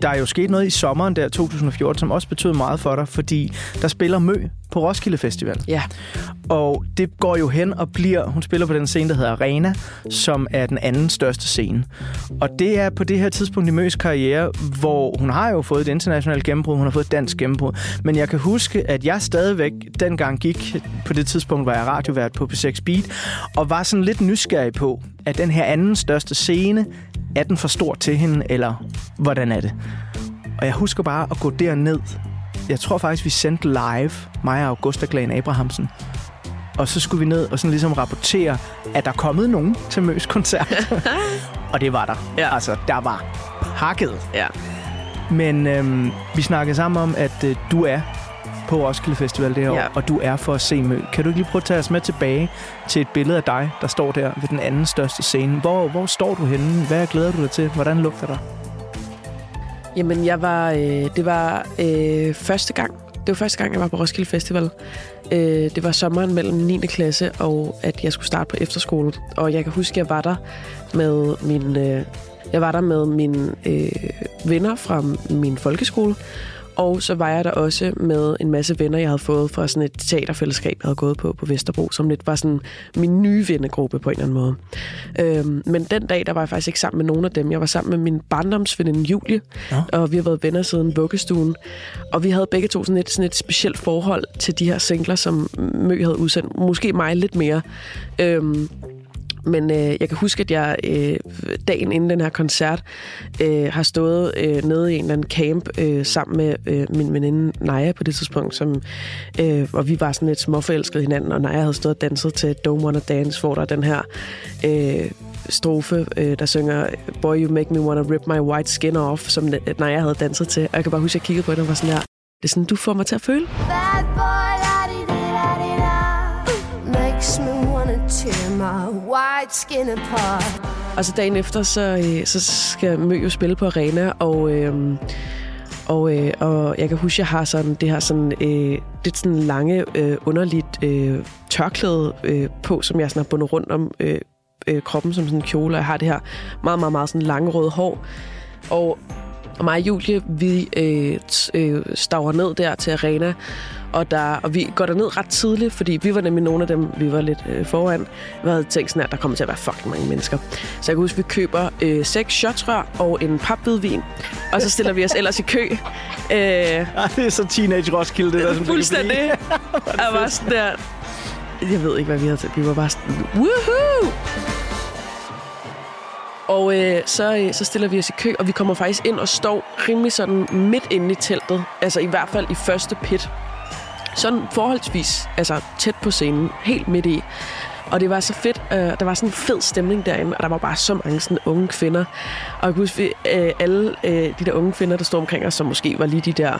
Der er jo sket noget i sommeren der 2014, som også betød meget for dig, fordi der spiller Mø på Roskilde Festival. Ja. Og det går jo hen og bliver, hun spiller på den scene, der hedder Arena, som er den anden største scene. Og det er på det her tidspunkt i Møs karriere, hvor hun har jo fået et internationalt gennembrud, hun har fået et dansk gennembrud. Men jeg kan huske, at jeg stadigvæk dengang gik, på det tidspunkt var jeg radiovært på P6 Beat, og var sådan lidt nysgerrig på, at den her anden største scene, er den for stor til hende, eller hvordan er det? Og jeg husker bare at gå derned. Jeg tror faktisk, vi sendte live, mig og Augusta Glan Abrahamsen. Og så skulle vi ned og sådan ligesom rapportere, at der er kommet nogen til Møs koncert. <laughs> og det var der. Ja. Altså, der var pakket. Ja. Men øhm, vi snakkede sammen om, at øh, du er på Roskilde Festival det her Ja. år, og du er for at se Mø. Kan du ikke lige prøve at tage os med tilbage til et billede af dig, der står der ved den anden største scene? Hvor, hvor står du henne? Hvad glæder du dig til? Hvordan lugter dig? Jamen, jeg var, øh, det var øh, første gang. Det var første gang, jeg var på Roskilde Festival. Øh, det var sommeren mellem 9. klasse og at jeg skulle starte på efterskole. Og jeg kan huske, at jeg var der med min, øh, jeg var der med mine øh, venner fra min folkeskole. Og så var jeg der også med en masse venner, jeg havde fået fra sådan et teaterfællesskab, jeg havde gået på på Vesterbro, som lidt var sådan min nye vennegruppe på en eller anden måde. Øhm, men den dag, der var jeg faktisk ikke sammen med nogen af dem. Jeg var sammen med min barndomsveninde Julie, Nå. og vi har været venner siden vuggestuen. Og vi havde begge to sådan et, sådan et specielt forhold til de her singler, som Mø havde udsendt. Måske mig lidt mere. Øhm, men øh, jeg kan huske, at jeg øh, dagen inden den her koncert øh, har stået øh, nede i en eller anden camp øh, sammen med øh, min veninde Naja på det tidspunkt, som, øh, og vi var sådan lidt småforelskede hinanden, og Naja havde stået og danset til Don't Wanna Dance, hvor der er den her øh, strofe, øh, der synger Boy, you make me wanna rip my white skin off, som Naja havde danset til. Og jeg kan bare huske, at jeg kiggede på det og var sådan her, det er sådan, du får mig til at føle. Bad boy, wide white skin apart. Og så dagen efter, så, øh, så skal Mø jo spille på arena, og, øh, og, øh, og jeg kan huske, at jeg har sådan, det her sådan, øh, lidt sådan lange, øh, underligt øh, tørklæde øh, på, som jeg sådan har bundet rundt om øh, øh, kroppen som sådan en kjole, og jeg har det her meget, meget, meget sådan lange røde hår. Og, og mig og Julie, vi øh, øh, staver ned der til arena, og, der, og vi går derned ret tidligt, fordi vi var nemlig nogle af dem, vi var lidt øh, foran. Vi havde tænkt sådan, at der kommer til at være fucking mange mennesker. Så jeg kan huske, at vi køber øh, seks shotsrør og en papvidvin, og så stiller vi os ellers i kø. <laughs> Øh, Ej, det er så teenage Roskilde, det der. Det kan fuldstændig. <laughs> Jeg var sådan der... Jeg ved ikke, hvad vi havde til. Vi var bare sådan... Woohoo! Og øh, så, øh, så stiller vi os i kø, og vi kommer faktisk ind og står rimelig sådan midt inde i teltet. Altså i hvert fald i første pit. Sådan forholdsvis altså tæt på scenen, helt midt i. Og det var så fedt. Øh, der var sådan en fed stemning derinde, og der var bare så mange sådan unge kvinder. Og jeg kan huske, vi, øh, alle øh, de der unge kvinder, der stod omkring os, som måske var lige de der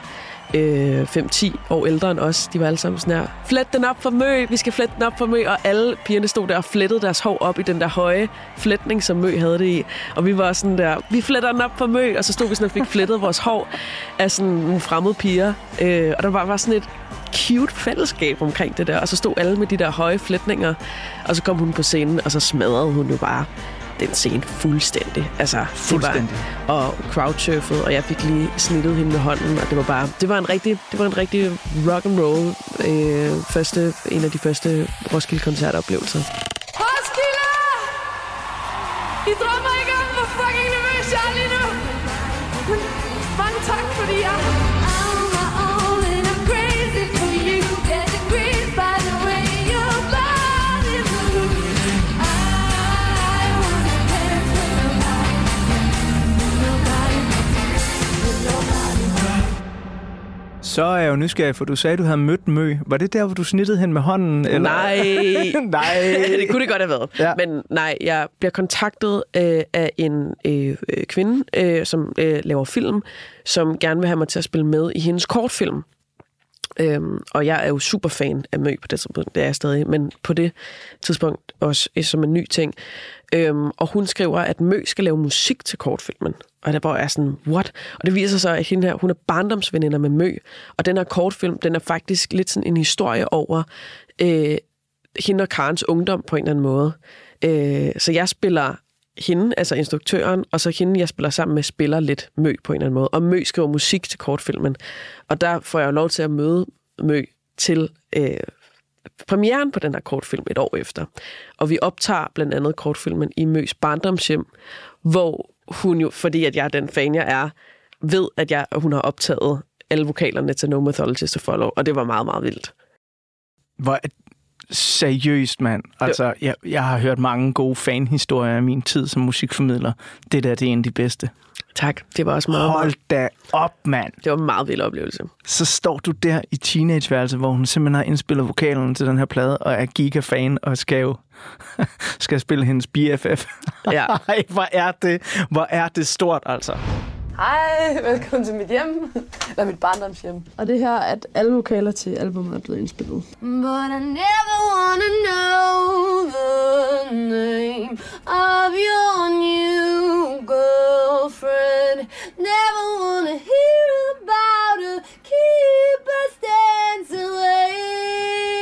øh, 5-10 år ældre end os, de var alle sammen sådan her, flet den op for Mø, vi skal flette den op for Mø, og alle pigerne stod der og flettede deres hår op i den der høje flætning, som Mø havde det i. Og vi var sådan der, vi fletter den op for Mø, og så stod vi sådan og fik flettet vores hår af sådan nogle fremmede piger. Øh, og der var var sådan et cute fællesskab omkring det der, og så stod alle med de der høje flætninger, og så kom hun på scenen, og så smadrede hun jo bare den scene fuldstændig. Altså, Fuldstændig. Det var, og crowdsurfede, og jeg fik lige snittet hende med hånden, og det var bare, det var en rigtig, det var en rigtig rock and roll øh, første, en af de første Roskilde koncertoplevelser. Roskilde! I drømmer Så er jeg jo nysgerrig, for du sagde, at du havde mødt Mø. Var det der, hvor du snittede hende med hånden? Eller? Nej. <laughs> Nej. <laughs> det kunne det godt have været. Ja. Men nej, jeg bliver kontaktet øh, af en øh, øh, kvinde, øh, som øh, laver film, som gerne vil have mig til at spille med i hendes kortfilm. Øhm, og jeg er jo super fan af Mø på det tidspunkt, det er jeg stadig, men på det tidspunkt også øh, som en ny ting. Øhm, og hun skriver, at Mø skal lave musik til kortfilmen. Og der var jeg sådan, what? Og det viser sig, at hende her, hun er barndomsveninder med Mø. Og den her kortfilm, den er faktisk lidt sådan en historie over øh, hende og Karens ungdom på en eller anden måde. Øh, så jeg spiller hende, altså instruktøren, og så hende, jeg spiller sammen med, spiller lidt Mø på en eller anden måde. Og Mø skriver musik til kortfilmen. Og der får jeg jo lov til at møde Mø til øh, premieren på den her kortfilm et år efter. Og vi optager blandt andet kortfilmen i Møs barndomshjem, hvor hun jo, fordi at jeg er den fan, jeg er, ved, at jeg, hun har optaget alle vokalerne til No Mythology to Follow, og det var meget, meget vildt. Hvor seriøst, mand. Altså, jeg, jeg har hørt mange gode fanhistorier af min tid som musikformidler. Det der, det er en af de bedste. Tak. Det var også meget, Hold da op, mand. det var en meget vild oplevelse. Så står du der i teenageværelset, hvor hun simpelthen har indspillet vokalerne til den her plade, og er gigafan og skal jo <laughs> skal spille hendes BFF. Ja. <laughs> Ej, hvor er det, hvor er det stort, altså. Hej, velkommen til mit hjem. Eller mit barndomshjem. Og det her, at alle vokaler til albumet er blevet indspillet. But I never wanna know the name of your new girlfriend. Never wanna hear about her. Keep a distance away.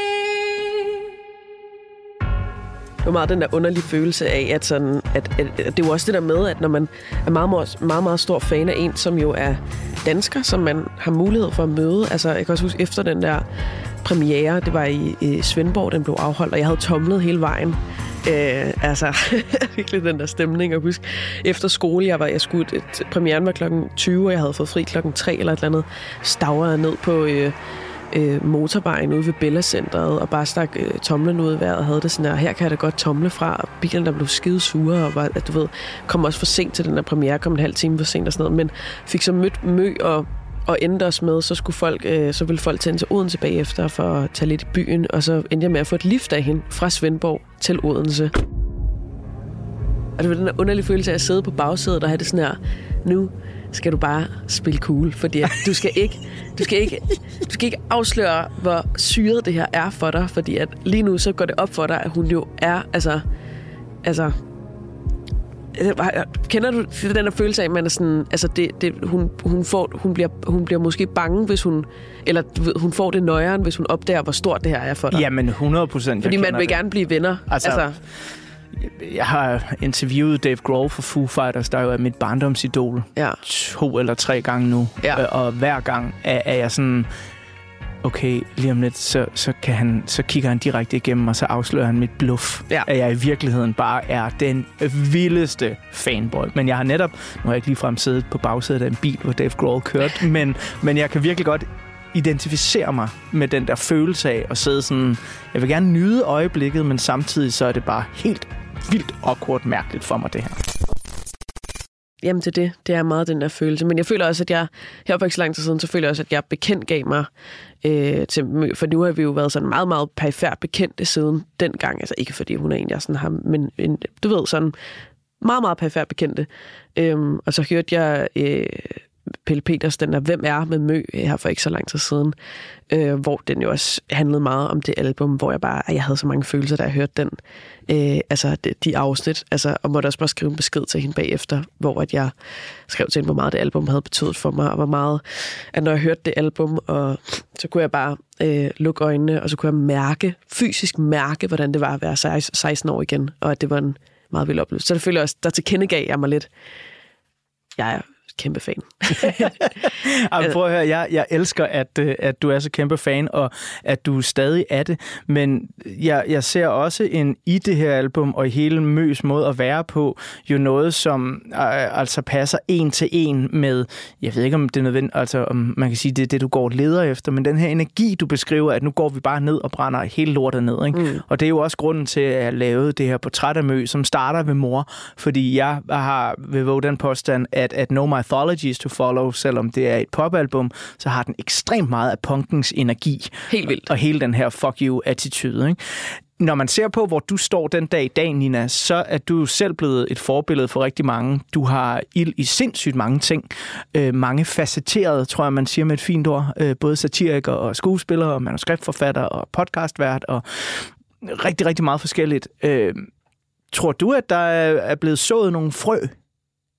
Var meget den der underlige følelse af, at, sådan, at, at, at det var også det der med, at når man er meget, meget, meget, meget stor fan af en, som jo er dansker, som man har mulighed for at møde. Altså, jeg kan også huske, efter den der premiere, det var i, i Svendborg, den blev afholdt, og jeg havde tomlet hele vejen. Øh, altså, <laughs> virkelig den der stemning. Og husk, efter skole, jeg var, jeg skulle, et, premieren var klokken 20, og jeg havde fået fri klokken 3 eller et eller andet, stavrede jeg ned på øh, øh, motorvejen ude ved Bella Centeret, og bare stak øh, tomlen ud i vejret og havde det sådan her, her kan jeg da godt tomle fra, og bilen der blev skide sure, og var, at du ved, kom også for sent til den der premiere, kom en halv time for sent og sådan noget, men fik så mødt Mø og og endte os med, så skulle folk, øh, så ville folk tænde til Odense bagefter for at tage lidt i byen, og så endte jeg med at få et lift af hende fra Svendborg til Odense. Og det var den der underlige følelse af at sidde på bagsædet og have det sådan her, nu skal du bare spille cool, fordi at du skal ikke, du skal ikke, du skal ikke afsløre, hvor syret det her er for dig, fordi at lige nu så går det op for dig, at hun jo er, altså, altså, Kender du den der følelse af, at man er sådan, altså det, det, hun, hun, får, hun, bliver, hun bliver måske bange, hvis hun, eller hun får det nøjeren, hvis hun opdager, hvor stort det her er for dig? Jamen, 100 procent. Fordi man vil gerne blive venner. Altså, altså, jeg har interviewet Dave Grohl for Foo Fighters, der jo er mit barndomsidol, Ja. to eller tre gange nu. Ja. Øh, Og hver gang er, er jeg sådan, okay, lige om lidt, så, så, kan han, så kigger han direkte igennem, og så afslører han mit bluff. Ja. At jeg i virkeligheden bare er den vildeste fanboy. Men jeg har netop, nu har jeg ikke ligefrem siddet på bagsædet af en bil, hvor Dave Grohl kørte, men, men jeg kan virkelig godt identificere mig med den der følelse af at sidde sådan, jeg vil gerne nyde øjeblikket, men samtidig så er det bare helt vildt awkward mærkeligt for mig, det her. Jamen til det. Det er meget den der følelse. Men jeg føler også, at jeg, her for ikke så lang tid siden, så føler jeg også, at jeg bekendt gav mig øh, til For nu har vi jo været sådan meget, meget perifært bekendte siden dengang. Altså ikke fordi hun er en, jeg sådan har, men en, du ved, sådan meget, meget perifært bekendte. Øhm, og så hørte jeg øh, Pelle Peters, den der Hvem er med Mø, øh, her for ikke så lang tid siden, øh, hvor den jo også handlede meget om det album, hvor jeg bare, jeg havde så mange følelser, da jeg hørte den. Øh, altså de, de afsnit, altså, og måtte også bare skrive en besked til hende bagefter, hvor at jeg skrev til hende, hvor meget det album havde betydet for mig, og hvor meget, at når jeg hørte det album, og så kunne jeg bare øh, lukke øjnene, og så kunne jeg mærke, fysisk mærke, hvordan det var at være 16 år igen, og at det var en meget vild oplevelse. Så det også, der tilkendegav jeg mig lidt, jeg er kæmpe fan. <laughs> Ej, prøv at høre, jeg, jeg elsker, at, øh, at du er så kæmpe fan, og at du stadig er det. Men jeg, jeg ser også en i det her album, og i hele Møs måde at være på, jo noget, som øh, altså passer en til en med, jeg ved ikke, om det er nødvendigt, altså om man kan sige, det er det, du går leder efter, men den her energi, du beskriver, at nu går vi bare ned og brænder hele lortet ned. Ikke? Mm. Og det er jo også grunden til, at jeg lavede det her portræt af Mø, som starter ved mor, fordi jeg har ved den påstand, at, at No Mythologies to Follow, selvom det er et popalbum, så har den ekstremt meget af punkens energi. Helt vildt. Og hele den her fuck you-attitude. Ikke? Når man ser på, hvor du står den dag i dag, Nina, så er du selv blevet et forbillede for rigtig mange. Du har ild i sindssygt mange ting. Øh, mange facetterede, tror jeg, man siger med et fint ord. Øh, både satiriker og skuespiller og manuskriptforfatter og podcastvært og rigtig, rigtig meget forskelligt. Øh, tror du, at der er er blevet sået nogle frø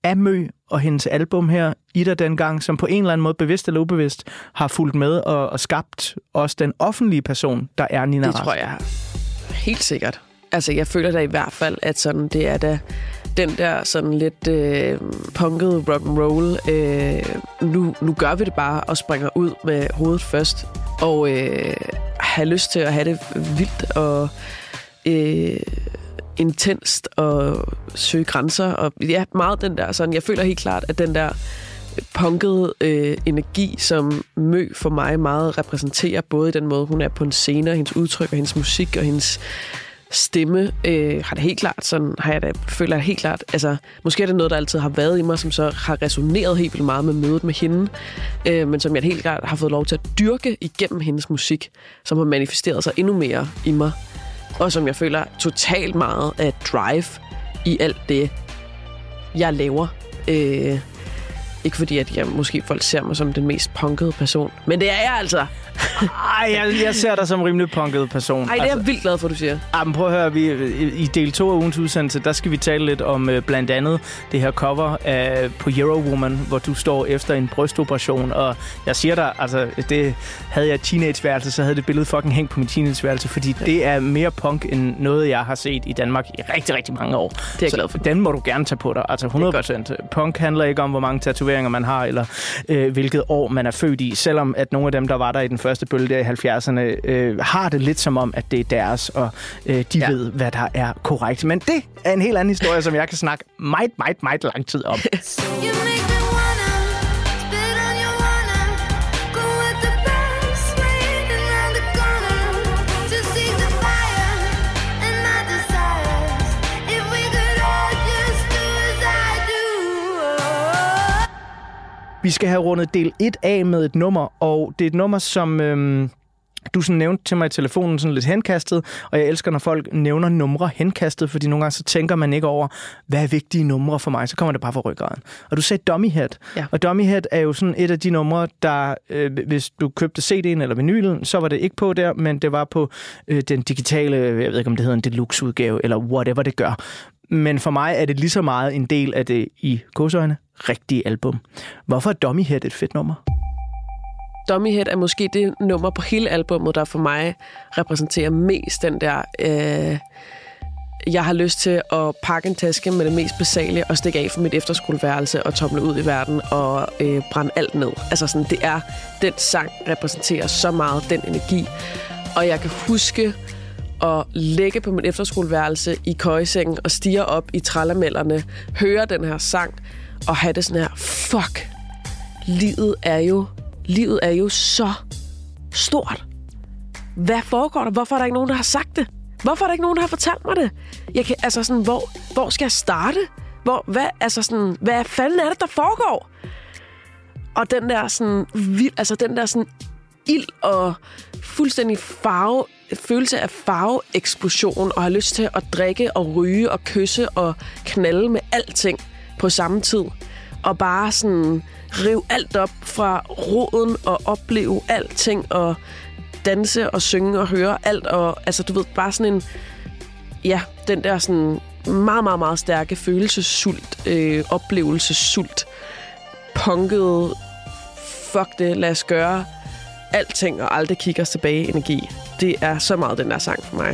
af Mø og hendes album her i dig dengang, som på en eller anden måde, bevidst eller ubevidst, har fulgt med og, og skabt også den offentlige person, der er Nina Det Rask? tror jeg helt sikkert. Altså, jeg føler da i hvert fald, at sådan, det er da den der sådan lidt øh, punkede rock and roll. Øh, nu, nu gør vi det bare og springer ud med hovedet først. Og øh, have lyst til at have det vildt og øh, intenst og søge grænser. Og ja, meget den der sådan, jeg føler helt klart, at den der punkede øh, energi, som Mø for mig meget repræsenterer, både i den måde, hun er på en scene, og hendes udtryk, og hendes musik, og hendes stemme, øh, har det helt klart sådan, har jeg da, føler jeg helt klart, altså, måske er det noget, der altid har været i mig, som så har resoneret helt vildt meget med mødet med hende, øh, men som jeg helt klart har fået lov til at dyrke igennem hendes musik, som har manifesteret sig endnu mere i mig, og som jeg føler totalt meget af drive i alt det, jeg laver. Øh, ikke fordi, at jeg måske folk ser mig som den mest punkede person, men det er jeg altså. Ej, jeg, jeg ser dig som rimelig punket person. Ej, det er jeg vildt glad for, du siger. Ah, men prøv at høre, vi, i del 2 af ugens udsendelse, der skal vi tale lidt om øh, blandt andet det her cover af, på Eurowoman, hvor du står efter en brystoperation, og jeg siger dig, altså, det havde jeg teenageværelse, så havde det billede fucking hængt på mit teenageværelse, fordi ja. det er mere punk end noget, jeg har set i Danmark i rigtig, rigtig mange år. er jeg så glad for. Den må du gerne tage på dig, altså 100 procent. Punk handler ikke om, hvor mange tatoveringer man har, eller øh, hvilket år man er født i, selvom at nogle af dem, der var der i den første bølge der i 70'erne, øh, har det lidt som om, at det er deres, og øh, de. Ja. ved, hvad der er korrekt. Men det er en helt anden historie, som jeg kan snakke meget, meget, meget lang tid om. <laughs> Vi skal have rundet del 1 af med et nummer, og det er et nummer, som øhm, du sådan nævnte til mig i telefonen sådan lidt henkastet, og jeg elsker, når folk nævner numre henkastet, fordi nogle gange så tænker man ikke over, hvad er vigtige numre for mig, så kommer det bare fra ryggraden. Og du sagde Dummy Head, Ja. og Dummy Head er jo sådan et af de numre, der, øh, hvis du købte CD'en eller vinylen, så var det ikke på der, men det var på øh, den digitale, jeg ved ikke om det hedder en deluxe-udgave, eller whatever det gør. Men for mig er det lige så meget en del af det i godsøjne rigtige album. Hvorfor er Dummy Head et fedt nummer? Dummy Head er måske det nummer på hele albummet, der for mig repræsenterer mest den der... Øh, jeg har lyst til at pakke en taske med det mest basale og stikke af fra mit efterskoleværelse og tomle ud i verden og øh, brænde alt ned. Altså sådan, det er, den sang repræsenterer så meget den energi. Og jeg kan huske at lægge på mit efterskoleværelse i køjesengen og stige op i trællamellerne, høre den her sang og have det sådan her, fuck, livet er jo, livet er jo så stort. Hvad foregår der? Hvorfor er der ikke nogen, der har sagt det? Hvorfor er der ikke nogen, der har fortalt mig det? Jeg kan, altså sådan, hvor, hvor skal jeg starte? Hvor, hvad, altså sådan, hvad fanden er det, der foregår? Og den der sådan, vild, altså den der sådan ild og fuldstændig farve, følelse af farveeksplosion, og har lyst til at drikke og ryge og kysse og knalde med alting på samme tid. Og bare sådan rive alt op fra roden og opleve alting og danse og synge og høre alt. Og altså, du ved, bare sådan en... Ja, den der sådan meget, meget, meget stærke følelsessult, øh, oplevelsessult, punkede, fuck det, lad os gøre alting og aldrig kigge os tilbage energi. Det er så meget den der sang for mig.